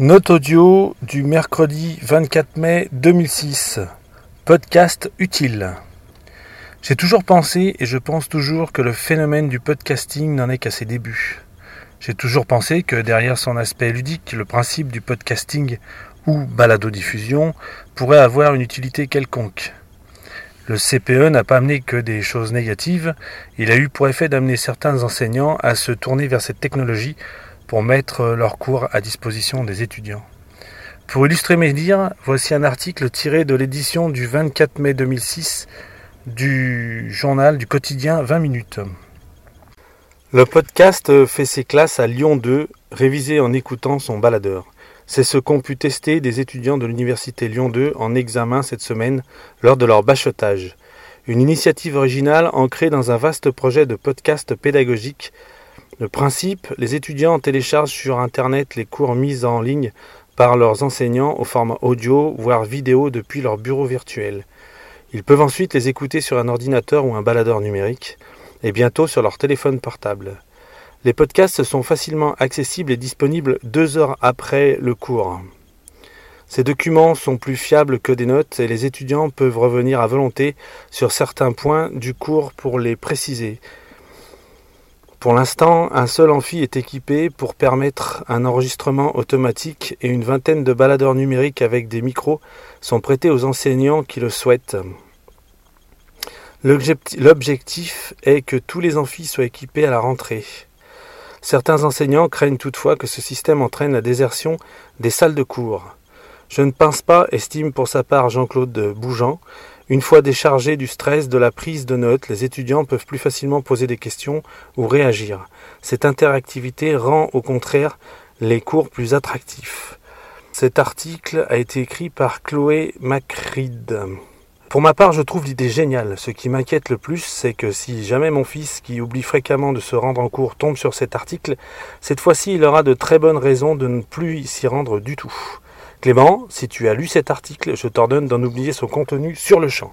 Note audio du mercredi 24 mai 2006. Podcast utile. J'ai toujours pensé et je pense toujours que le phénomène du podcasting n'en est qu'à ses débuts. J'ai toujours pensé que derrière son aspect ludique, le principe du podcasting ou balado-diffusion pourrait avoir une utilité quelconque. Le CPE n'a pas amené que des choses négatives, il a eu pour effet d'amener certains enseignants à se tourner vers cette technologie pour mettre leurs cours à disposition des étudiants. Pour illustrer mes dires, voici un article tiré de l'édition du 24 mai 2006 du journal du quotidien 20 minutes. Le podcast fait ses classes à Lyon 2, révisé en écoutant son baladeur. C'est ce qu'ont pu tester des étudiants de l'université Lyon 2 en examen cette semaine lors de leur bachotage. Une initiative originale ancrée dans un vaste projet de podcast pédagogique le principe, les étudiants téléchargent sur Internet les cours mis en ligne par leurs enseignants au format audio, voire vidéo depuis leur bureau virtuel. Ils peuvent ensuite les écouter sur un ordinateur ou un baladeur numérique, et bientôt sur leur téléphone portable. Les podcasts sont facilement accessibles et disponibles deux heures après le cours. Ces documents sont plus fiables que des notes et les étudiants peuvent revenir à volonté sur certains points du cours pour les préciser, pour l'instant, un seul amphi est équipé pour permettre un enregistrement automatique et une vingtaine de baladeurs numériques avec des micros sont prêtés aux enseignants qui le souhaitent. L'objectif est que tous les amphis soient équipés à la rentrée. Certains enseignants craignent toutefois que ce système entraîne la désertion des salles de cours. Je ne pense pas, estime pour sa part Jean-Claude Bougeant, une fois déchargés du stress de la prise de notes, les étudiants peuvent plus facilement poser des questions ou réagir. Cette interactivité rend au contraire les cours plus attractifs. Cet article a été écrit par Chloé Macrid. Pour ma part, je trouve l'idée géniale. Ce qui m'inquiète le plus, c'est que si jamais mon fils, qui oublie fréquemment de se rendre en cours, tombe sur cet article, cette fois-ci, il aura de très bonnes raisons de ne plus s'y rendre du tout. Clément, si tu as lu cet article, je t'ordonne d'en oublier son contenu sur le champ.